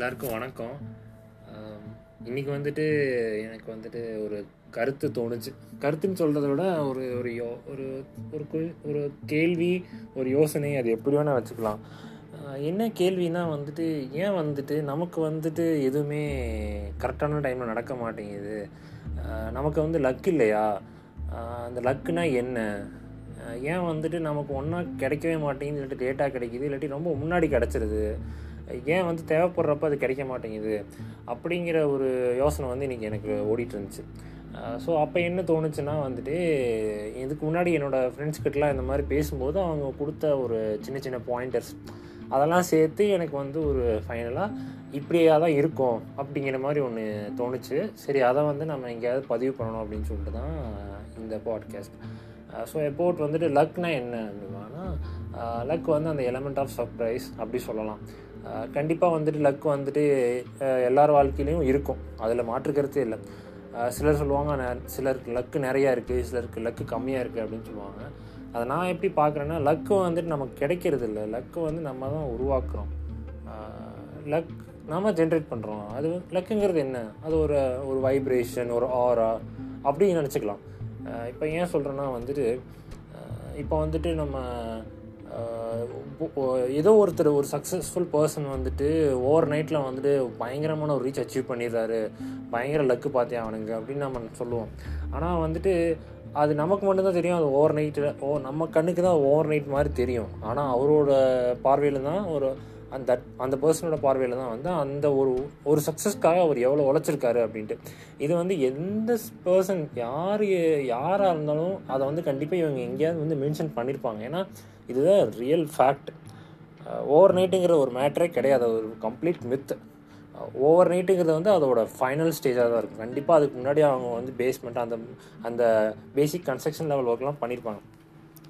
எல்லாருக்கும் வணக்கம். இன்றைக்கி வந்துட்டு எனக்கு வந்துட்டு ஒரு கருத்து தோணுச்சு. கருத்துன்னு சொல்கிறத விட ஒரு ஒரு யோ ஒரு ஒரு ஒரு கேள்வி ஒரு யோசனை அது எப்படி வேணால் வச்சுக்கலாம். என்ன கேள்வினா வந்துட்டு ஏன் வந்துட்டு நமக்கு வந்துட்டு எதுவுமே கரெக்டான டைமில் நடக்க மாட்டேங்குது? நமக்கு வந்து லக் இல்லையா? அந்த லக்குனா என்ன? ஏன் வந்துட்டு நமக்கு ஒன்றா கிடைக்கவே மாட்டேங்குது இல்லாட்டி லேட்டாக கிடைக்கிது இல்லாட்டி ரொம்ப முன்னாடி கிடச்சிருது? ஏன் வந்து தேவைப்படுறப்ப அது கிடைக்க மாட்டேங்குது அப்படிங்கிற ஒரு யோசனை வந்து இன்றைக்கி எனக்கு ஓடிட்டு இருந்துச்சு ஸோ அப்போ என்ன தோணுச்சுன்னா வந்துட்டு இதுக்கு முன்னாடி என்னோடய ஃப்ரெண்ட்ஸ்கிட்டலாம் இந்த மாதிரி பேசும்போது அவங்க கொடுத்த ஒரு சின்ன சின்ன பாயிண்டர்ஸ் அதெல்லாம் சேர்த்து எனக்கு வந்து ஒரு ஃபைனலாக இப்படியே தான் இருக்கும் அப்படிங்கிற மாதிரி ஒன்று தோணுச்சு. சரி அதை வந்து நம்ம எங்கேயாவது பதிவு பண்ணணும் அப்படின்னு சொல்லிட்டு தான் இந்த பாட்காஸ்ட் ஸோ எப்போட் வந்துட்டு லக்னா என்ன அப்படின்னா லக் வந்து அந்த எலமெண்ட் ஆஃப் சர்ப்ரைஸ் அப்படி சொல்லலாம். கண்டிப்பாக வந்துட்டு லக் வந்துட்டு எல்லார் வாழ்க்கையிலையும் இருக்கும். அதில் மாற்று கருத்தே இல்லை. சிலர் சொல்லுவாங்க சிலருக்கு லக்கு நிறையா இருக்குது சிலருக்கு லக்கு கம்மியாக இருக்குது அப்படின்னு சொல்லுவாங்க. அதை நான் எப்படி பார்க்குறேன்னா லக்கு வந்துட்டு நமக்கு கிடைக்கிறது இல்லை. லக்கு வந்து நம்ம தான் உருவாக்குறோம். லக் நம்ம ஜென்ரேட் பண்ணுறோம் அது லக்குங்கிறது என்ன? அது ஒரு ஒரு வைப்ரேஷன் ஒரு ஆரா அப்படின்னு நினச்சிக்கலாம். இப்போ ஏன் சொல்கிறேன்னா வந்துட்டு இப்போ வந்துட்டு நம்ம ஏதோ ஒருத்தர் ஒரு சக்ஸஸ்ஃபுல் பர்சன் வந்துட்டு ஓவர் நைட்டில் வந்துட்டு பயங்கரமான ஒரு ரீச் அச்சீவ் பண்ணிடுறாரு. பயங்கர லக்கு பார்த்தேன் அவனுங்க அப்படின்னு நம்ம சொல்லுவோம். ஆனால் வந்துட்டு அது நமக்கு மட்டும்தான் தெரியும். அது ஓவர் நைட்டில் ஓ நம்ம கண்ணுக்கு தான் ஓவர் நைட் மாதிரி தெரியும். ஆனால் அவரோட பார்வையில் தான் ஒரு அந்த அந்த பர்சனோட பார்வையில் தான் வந்து அந்த ஒரு ஒரு சக்ஸஸ்க்காக அவர் எவ்வளோ உழைச்சிருக்காரு அப்படின்ட்டு. இது வந்து எந்த பர்சன் யார் யாராக இருந்தாலும் அதை வந்து கண்டிப்பாக இவங்க எங்கேயாவது வந்து மென்ஷன் பண்ணியிருப்பாங்க ஏன்னா இதுதான் ரியல் ஃபேக்ட் ஓவர் நைட்டுங்கிற ஒரு மேட்டரே கிடையாது. ஒரு கம்ப்ளீட் மித் ஓவர் நைட்டுங்கிறது வந்து அதோட ஃபைனல் ஸ்டேஜாக தான் இருக்கும். கண்டிப்பாக அதுக்கு முன்னாடி அவங்க வந்து பேஸ்மெண்ட் அந்த அந்த பேசிக் கன்ஸ்ட்ரக்ஷன் லெவல் ஒர்க்லாம் பண்ணியிருப்பாங்க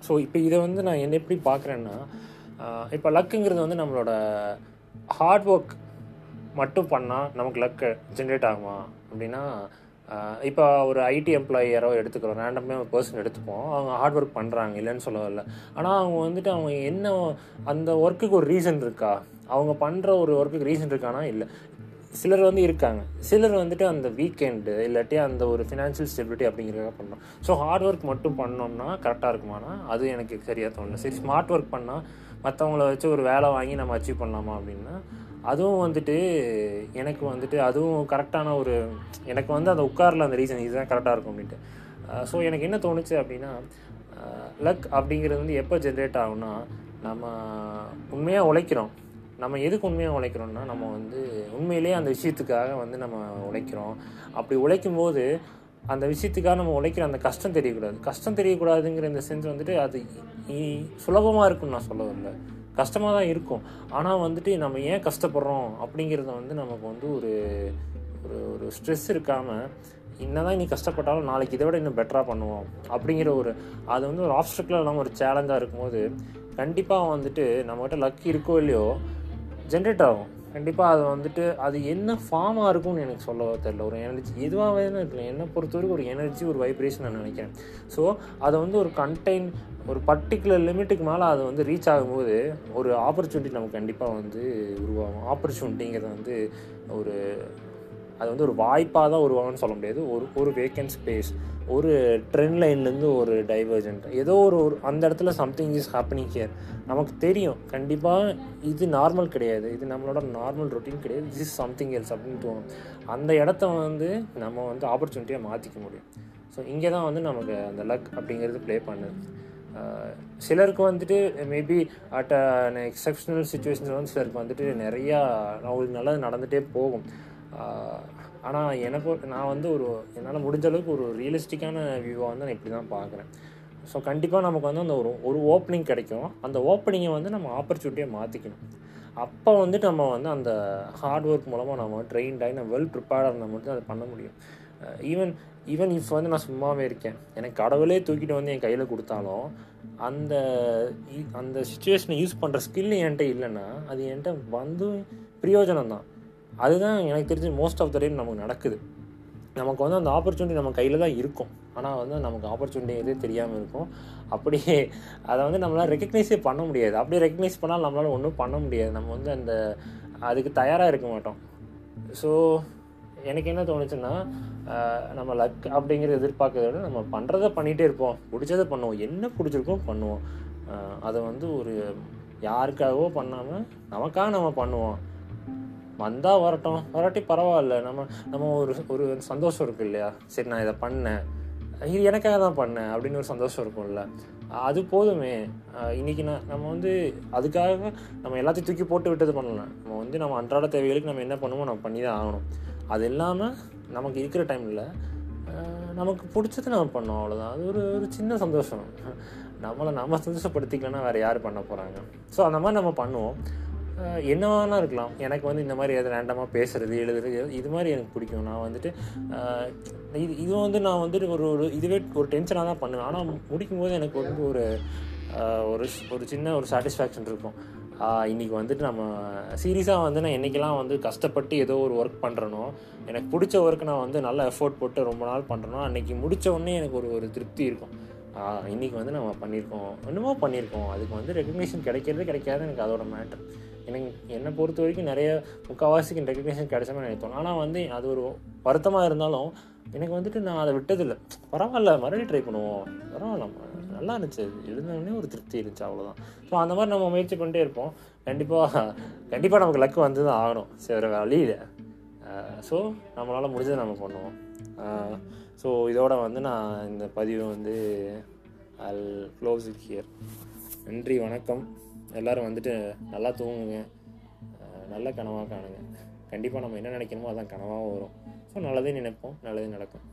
ஸோ இப்போ இதை வந்து நான் என்ன எப்படி பார்க்குறேன்னா இப்போ லக்குங்கிறது வந்து நம்மளோட ஹார்ட் ஒர்க் மட்டும் பண்ணால் நமக்கு லக்கு ஜென்ரேட் ஆகுமா? அப்படின்னா இப்போ ஒரு ஐடி எம்ப்ளாயி யாரோ எடுத்துக்கிறோம். ரேண்டமே ஒரு பர்சன் எடுத்துப்போம். அவங்க ஹார்ட் ஒர்க் பண்ணுறாங்க இல்லைன்னு சொல்ல ஆனால் அவங்க வந்துட்டு அவங்க என்ன அந்த ஒர்க்குக்கு ஒரு ரீசன் இருக்கா? அவங்க பண்ணுற ஒரு ஒர்க்குக்கு ரீசன் இருக்கானா? இல்லை. சிலர் வந்து இருக்காங்க. சிலர் வந்துட்டு அந்த வீக்கெண்டு இல்லாட்டி அந்த ஒரு ஃபினான்ஷியல் ஸ்டெபிலிட்டி அப்படிங்கிறத பண்ணோம் ஸோ ஹார்ட் ஒர்க் மட்டும் பண்ணோம்னா கரெக்டாக இருக்குமானா? அது எனக்கு சரியாக தோணல. சரி ஸ்மார்ட் ஒர்க் பண்ணால் மற்றவங்கள வச்சு ஒரு வேலை வாங்கி நம்ம அச்சீவ் பண்ணலாமா அப்படின்னா அதுவும் வந்துட்டு எனக்கு வந்துட்டு அதுவும் கரெக்டான ஒரு எனக்கு வந்து அந்த உட்காரில் அந்த ரீசன் இதுதான் கரெக்டாக இருக்கும் அப்படின்ட்டு. ஸோ எனக்கு என்ன தோணுச்சு அப்படின்னா லக் அப்படிங்கிறது வந்து எப்போ ஜென்ரேட் ஆகும்னா நம்ம உண்மையாக உழைக்கிறோம். நம்ம எதுக்கு உண்மையாக உழைக்கிறோம்னா நம்ம வந்து உண்மையிலேயே அந்த விஷயத்துக்காக வந்து நம்ம உழைக்கிறோம். அப்படி உழைக்கும் போது அந்த விஷயத்துக்காக நம்ம உழைக்கிற அந்த கஷ்டம் தெரியக்கூடாது. கஷ்டம் தெரியக்கூடாதுங்கிற இந்த சென்ஸ் வந்துட்டு அது சுலபமாக இருக்கும்னு நான் சொல்ல வரல கஷ்டமாக தான் இருக்கும். ஆனால் வந்துட்டு நம்ம ஏன் கஷ்டப்படுறோம் அப்படிங்கிறத வந்து நமக்கு வந்து ஒரு ஒரு ஒரு ஸ்ட்ரெஸ் இருக்காமல் என்னதான் நீ கஷ்டப்பட்டாலும் நாளைக்கு இதை விட இன்னும் பெட்டராக பண்ணுவோம் அப்படிங்கிற ஒரு அது வந்து ஒரு ஆப்ஸ்டக்கில் இல்லாமல் ஒரு சேலஞ்சாக இருக்கும்போது கண்டிப்பாக வந்துட்டு நம்மகிட்ட லக் இருக்கோ இல்லையோ ஜென்ரேட் ஆகும். கண்டிப்பாக அது வந்துட்டு அது என்ன ஃபார்மாக இருக்கும்னு எனக்கு சொல்ல தெரியல. ஒரு எனர்ஜி எதுவாக இருக்கல இருக்கலாம். என்னை பொறுத்தவரைக்கும் ஒரு எனர்ஜி ஒரு வைப்ரேஷன் நான் நினைக்கிறேன். ஸோ அதை வந்து ஒரு கண்டெயின் ஒரு பர்டிகுலர் லிமிட்டுக்கு மேலே அது வந்து ரீச் ஆகும்போது ஒரு ஆப்பர்ச்சுனிட்டி நமக்கு கண்டிப்பாக வந்து உருவாகும். ஆப்பர்ச்சுனிட்டிங்கிறது வந்து ஒரு அது வந்து ஒரு வாய்ப்பாக தான் வருவாங்கன்னு சொல்ல முடியாது. ஒரு ஒரு வேக்கன்ட் ஸ்பேஸ் ஒரு ட்ரெண்ட் லைன்லேருந்து ஒரு டைவர்ஜென்ட் ஏதோ ஒரு ஒரு அந்த இடத்துல சம்திங் இஸ் ஹேப்பனிங் ஹியர் நமக்கு தெரியும். கண்டிப்பாக இது நார்மல் கிடையாது. இது நம்மளோட நார்மல் ரொட்டீன் கிடையாது. திஸ் இஸ் சம்திங் எல்ஸ் அப்படின்னு தோணும். அந்த இடத்த வந்து நம்ம வந்து ஆப்பர்ச்சுனிட்டியாக மாற்றிக்க முடியும். ஸோ இங்கே தான் வந்து நமக்கு அந்த லக் அப்படிங்கிறது ப்ளே பண்ணுது. சிலருக்கு வந்துட்டு maybe at an exceptional situations வந்து சிலருக்கு வந்துட்டு நிறையா அவங்களுக்கு நல்லது நடந்துகிட்டே போகும். ஆனால் எனக்கு நான் வந்து ஒரு என்னால் முடிஞ்ச அளவுக்கு ஒரு ரியலிஸ்டிக்கான வியூவை வந்து நான் இப்படி தான் பார்க்குறேன் ஸோ கண்டிப்பாக நமக்கு வந்து அந்த ஒரு ஒரு ஓப்பனிங் கிடைக்கும். அந்த ஓப்பனிங்கை வந்து நம்ம ஆப்பர்ச்சுனிட்டியாக மாற்றிக்கணும் அப்போ வந்துட்டு நம்ம வந்து அந்த ஹார்ட் ஒர்க் மூலமாக நம்ம ட்ரெயின்ட் ஆகி நம்ம வெல் ப்ரிப்பேர்டாக இருந்தால் மட்டும் அதை பண்ண முடியும். ஈவன் ஈவன் இஃப் வந்து நான் சும்மாவே இருக்கேன். எனக்கு கடவுளே தூக்கிட்டு வந்து என் கையில் கொடுத்தாலும் அந்த அந்த சுச்சுவேஷனை யூஸ் பண்ணுற ஸ்கில் என்கிட்ட இல்லைன்னா அது என்கிட்ட வந்து பிரயோஜனம் தான் அதுதான் எனக்கு தெரிஞ்சு மோஸ்ட் ஆஃப் த டைம் நமக்கு நடக்குது. நமக்கு வந்து அந்த ஆப்பர்ச்சுனிட்டி நம்ம கையில் தான் இருக்கும். ஆனால் வந்து நமக்கு ஆப்பர்ச்சுனிட்டி எதுவும் தெரியாமல் இருக்கும். அப்படியே அதை வந்து நம்மளால் ரெக்கக்னைஸே பண்ண முடியாது. அப்படியே ரெக்கக்னைஸ் பண்ணால் நம்மளால் ஒன்றும் பண்ண முடியாது. நம்ம வந்து அந்த அதுக்கு தயாராக இருக்க மாட்டோம். ஸோ எனக்கு என்ன தோணுச்சுன்னா நம்ம லக் அப்படிங்கிற எதிர்பார்க்கறத விட நம்ம பண்ணுறத பண்ணிகிட்டே இருப்போம். பிடிச்சதை பண்ணுவோம். என்ன பிடிச்சிருக்கோ பண்ணுவோம். அதை வந்து ஒரு யாருக்காகவோ பண்ணாமல் நமக்காக நம்ம பண்ணுவோம். வந்தால் வரட்டும். வராட்டி பரவாயில்ல. நம்ம நம்ம ஒரு ஒரு சந்தோஷம் இருக்கு இல்லையா? சரி நான் இதை பண்ணேன். இது எனக்காக தான் பண்ணேன் அப்படின்னு ஒரு சந்தோஷம் இருக்கும்ல. அது போதுமே. இன்றைக்கி இன்னைக்கு நான் நம்ம வந்து அதுக்காக நம்ம எல்லாத்தையும் தூக்கி போட்டு விட்டது பண்ணலாம் நம்ம வந்து நம்ம அன்றாட தேவைகளுக்கு நம்ம என்ன பண்ணுவோம் நம்ம பண்ணி தான் ஆகணும். அது இல்லாமல் நமக்கு இருக்கிற டைமில் நமக்கு பிடிச்சது நம்ம பண்ணோம் அவ்வளோதான் அது ஒரு ஒரு சின்ன சந்தோஷம். நம்மளை நம்ம சந்தோஷப்படுத்திக்கலன்னா வேறு யார் பண்ண போகிறாங்க ஸோ அந்த மாதிரி நம்ம பண்ணுவோம். என்ன வேணால் இருக்கலாம். எனக்கு வந்து இந்த மாதிரி எதாவது ரேண்டமாக பேசுகிறது எழுதுறது இது மாதிரி எனக்கு பிடிக்கும். நான் வந்துட்டு இது இது வந்து நான் வந்துட்டு ஒரு ஒரு இதுவே ஒரு டென்ஷனாக தான் பண்ணுவேன். ஆனால் முடிக்கும் போது எனக்கு வந்து ஒரு ஒரு ஒரு சின்ன ஒரு சாட்டிஸ்ஃபேக்ஷன் இருக்கும். இன்றைக்கி இன்னைக்கு வந்துட்டு நம்ம சீரியஸாக வந்து நான் என்றைக்கெல்லாம் வந்து கஷ்டப்பட்டு ஏதோ ஒரு ஒர்க் பண்ணுறனோ எனக்கு பிடிச்ச ஒர்க் நான் வந்து நல்லா எஃபோர்ட் போட்டு ரொம்ப நாள் பண்ணுறனோ அன்றைக்கி முடிச்ச உடனே எனக்கு ஒரு ஒரு திருப்தி இருக்கும். இன்றைக்கி இன்னைக்கு வந்து நம்ம பண்ணியிருக்கோம் என்னமோ பண்ணியிருக்கோம் அதுக்கு வந்து ரெக்கக்னேஷன் கிடைக்கிறது கிடைக்காது. எனக்கு அதோட மேட்டர் எனக்கு என்னை பொறுத்த வரைக்கும் நிறைய முக்கால்வாசிக்கு ரெக்கக்னேஷன் கிடைச்ச மாதிரி எனக்கு ஆனால் வந்து அது ஒரு வருத்தமாக இருந்தாலும் எனக்கு வந்துட்டு நான் அதை விட்டதில்லை. பரவாயில்ல மறுபடியும் ட்ரை பண்ணுவோம். பரவாயில்ல நல்லா இருந்துச்சு. எழுந்தோடனே ஒரு திருப்தி இருந்துச்சு அவ்வளோதான் ஸோ அந்த மாதிரி நம்ம முயற்சி பண்ணிட்டே இருப்போம். கண்டிப்பாக கண்டிப்பாக நமக்கு லக்கு வந்து தான் ஆகணும். சரி வழியில் ஸோ நம்மளால் முடிஞ்சதை நம்ம பண்ணுவோம். ஸோ இதோட வந்து நான் இந்த பதிவை வந்து அல் க்ளோஸ் ஹியர் நன்றி வணக்கம். எல்லோரும் வந்துட்டு நல்லா தூங்குங்க. நல்ல கனவாக காணுங்க. கண்டிப்பாக நம்ம என்ன நினைக்கணுமோ அதான் கனவாகவும் வரும். ஸோ நல்லதே நினைப்போம் நல்லதே நடக்கும்.